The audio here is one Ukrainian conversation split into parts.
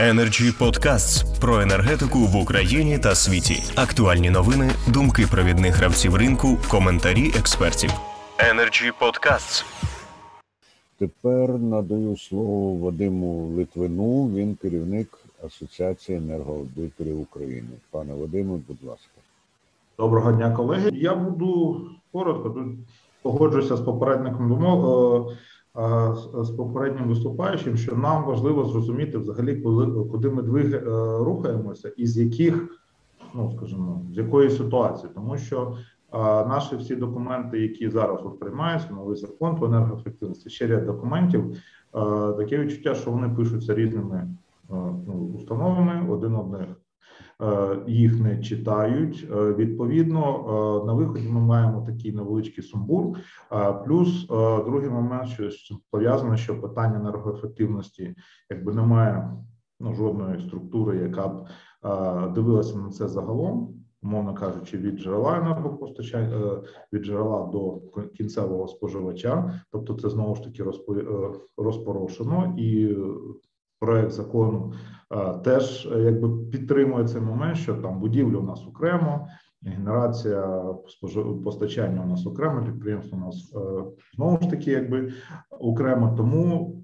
Energy Podcasts про енергетику в Україні та світі. Актуальні новини, думки провідних гравців ринку, коментарі експертів. Energy Podcasts. Тепер надаю слово Вадиму Литвину. Він керівник Асоціації енергоаудиторів України. Пане Вадиме, будь ласка. Доброго дня, колеги. Я буду коротко тут погоджуюся з попередником думок з попереднім виступаючим, що нам важливо зрозуміти взагалі, коли куди ми двиг е, рухаємося, і з яких, ну скажімо, з якої ситуації, тому що а, наші всі документи, які зараз от приймаються, новий закон по енергоефективності, ще ряд документів, а, таке відчуття, що вони пишуться різними а, ну, установами один одних. Е, їх не читають. Е, відповідно, е, на виході ми маємо такий невеличкий сумбур. Плюс другий момент, що пов'язано, що питання енергоефективності, якби немає ну, жодної структури, яка б дивилася на це загалом. Умовно кажучи, від джерела енергопостачання від джерела до кінцевого споживача, тобто це знову ж таки розпорошено і проект закону теж якби підтримує цей момент, що там будівлі у нас окремо, генерація постачання у нас окремо, підприємство у нас е, знову ж таки, якби окремо. Тому,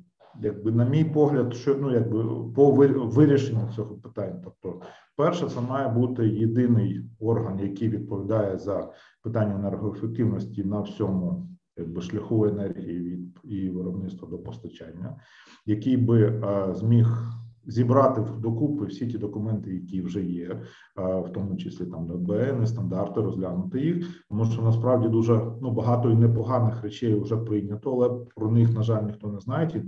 якби, на мій погляд, що ну якби по вирішенню цього питання, тобто, перше, це має бути єдиний орган, який відповідає за питання енергоефективності на всьому якби шляху енергії від і виробництва до постачання, який би а, зміг зібрати докупи всі ті документи, які вже є, в тому числі там ДБН, стандарти, розглянути їх, тому що насправді дуже ну багато і непоганих речей вже прийнято, але про них на жаль ніхто не знає.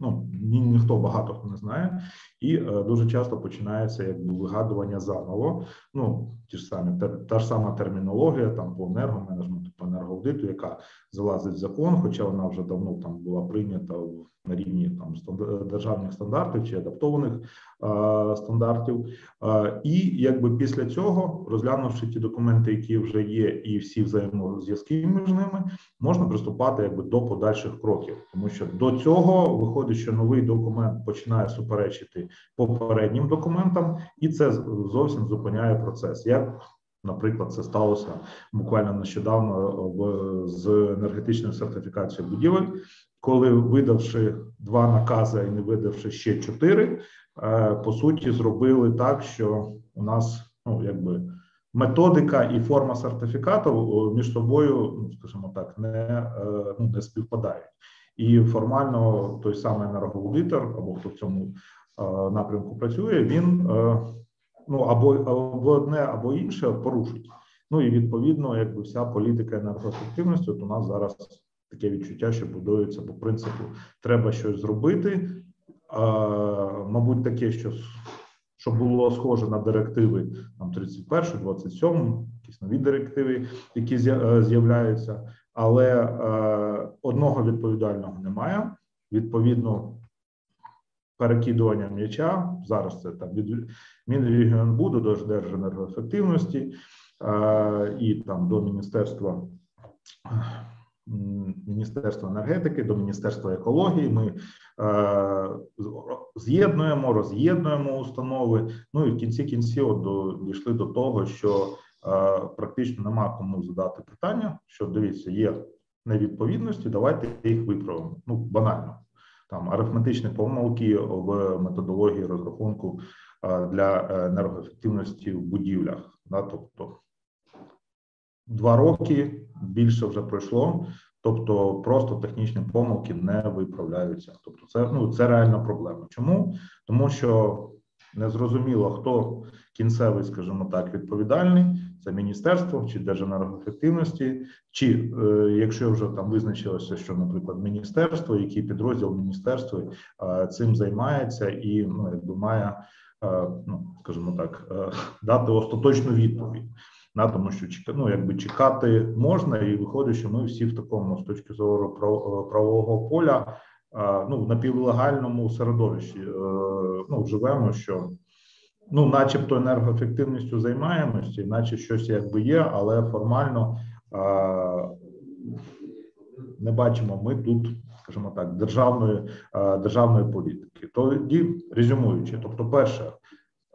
Ну ні, ніхто багато хто не знає, і е, дуже часто починається якби вигадування заново. Ну ті ж самі та, та ж сама термінологія там по енергоменеджменту, по енергоаудиту, яка залазить в закон, хоча вона вже давно там була прийнята на рівні там державних стандартів чи адаптованих а, стандартів. А, і якби після цього, розглянувши ті документи, які вже є, і всі взаємозв'язки між ними, можна приступати якби до подальших кроків, тому що до цього виходить, що новий документ починає суперечити попереднім документам, і це зовсім зупиняє процес. Як Наприклад, це сталося буквально нещодавно з енергетичною сертифікацією будівель, коли видавши два накази і не видавши ще чотири, е, по суті, зробили так, що у нас ну якби методика і форма сертифікату між собою, ну скажімо так, не е, ну не співпадають. І формально той самий енергоаудитор, або хто в цьому е, напрямку працює, він ну або або одне, або інше порушить. Ну і відповідно, якби вся політика енергоефективності, от у нас зараз таке відчуття, що будується по принципу треба щось зробити. А, Мабуть, таке, що щоб було схоже на директиви там 31, 27, якісь нові директиви, які е, з'являються, але е, одного відповідального немає. Відповідно, перекидування м'яча зараз це там від Мінрегіонбуду до Держенергоефективності е, і там до міністерства Міністерства енергетики до Міністерства екології. Ми е, з'єднуємо, роз'єднуємо установи. Ну і в кінці кінців до дійшли до того, що е, практично нема кому задати питання. Що дивіться, є невідповідності. Давайте їх виправимо. Ну банально там арифметичні помилки в методології розрахунку е, для енергоефективності в будівлях. Да, тобто два роки більше вже пройшло, тобто просто технічні помилки не виправляються. Тобто, це ну це реальна проблема. Чому? Тому що незрозуміло, хто кінцевий, скажімо так, відповідальний. Це міністерство чи Держенергоефективності, чи е, якщо вже там визначилося, що, наприклад, міністерство, який підрозділ міністерства е, цим займається і ну якби має, е, ну скажімо так, е, дати остаточну відповідь на тому, що ну, якби чекати можна, і виходить, що ми всі в такому з точки зору правового поля, ну напівлегальному середовищі е, ну живемо, що ну, начебто, енергоефективністю займаємося, наче щось якби є, але формально не бачимо ми тут скажімо так, державної державної політики. Тоді резюмуючи, тобто, перше,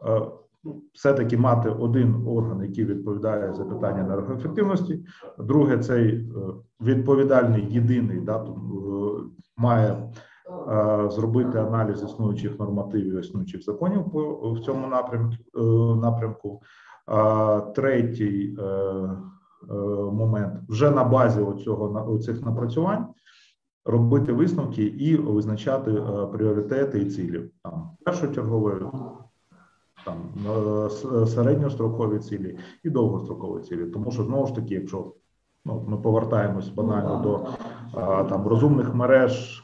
е, все-таки мати один орган, який відповідає за питання енергоефективності. Друге, цей е, відповідальний єдиний да, має е, зробити аналіз існуючих нормативів, існуючих законів по в цьому напрямку. напрямку. А третій е, е, момент вже на базі оцього на оцих напрацювань робити висновки і визначати е, пріоритети і цілі там першочергової там е, середньострокові цілі і довгострокові цілі. Тому що знову ж таки, якщо ну, ми повертаємось банально до а, там розумних мереж,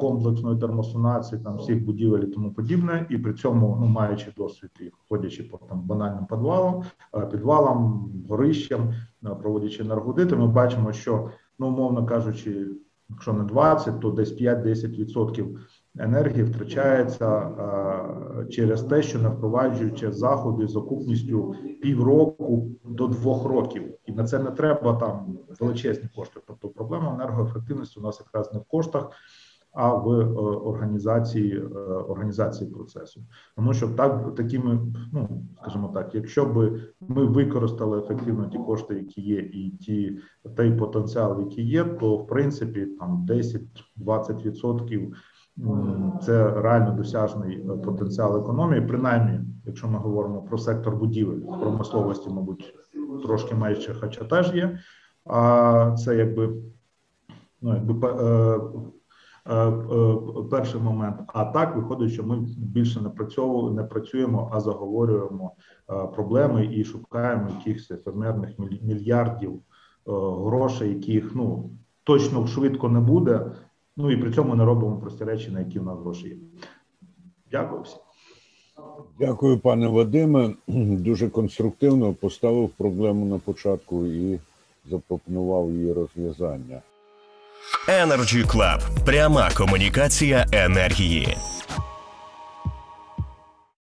комплексної термосунації, там всіх будівель і тому подібне, і при цьому ну маючи досвід і ходячи по там банальним підвалам, підвалам, горищам, проводячи енергодити, ми бачимо, що ну умовно кажучи, якщо не 20, то десь 5-10% енергії втрачається а, через те, що не впроваджуючи заходи з окупністю півроку до двох років, і на це не треба там величезні кошти. Тобто проблема енергоефективності у нас якраз не в коштах, а в е, організації е, організації процесу. Тому що так такими, ну скажімо так, якщо би ми використали ефективно ті кошти, які є, і ті той потенціал, який є, то в принципі там 10-20% це реально досяжний е, потенціал економії. Принаймні, якщо ми говоримо про сектор будівель промисловості, мабуть, трошки менше, хоча теж є. А це якби ну якби е, е, е, перший момент. А так виходить, що ми більше не працьовуємо, не працюємо, а заговорюємо е, проблеми і шукаємо якихось ефемерних міль- мільярдів е, грошей, яких ну точно швидко не буде. Ну і при цьому не робимо прості речі, на які в нас гроші є. Дякую всім. Дякую, пане Вадиме. Дуже конструктивно поставив проблему на початку і запропонував її розв'язання. Energy Club. Пряма комунікація енергії.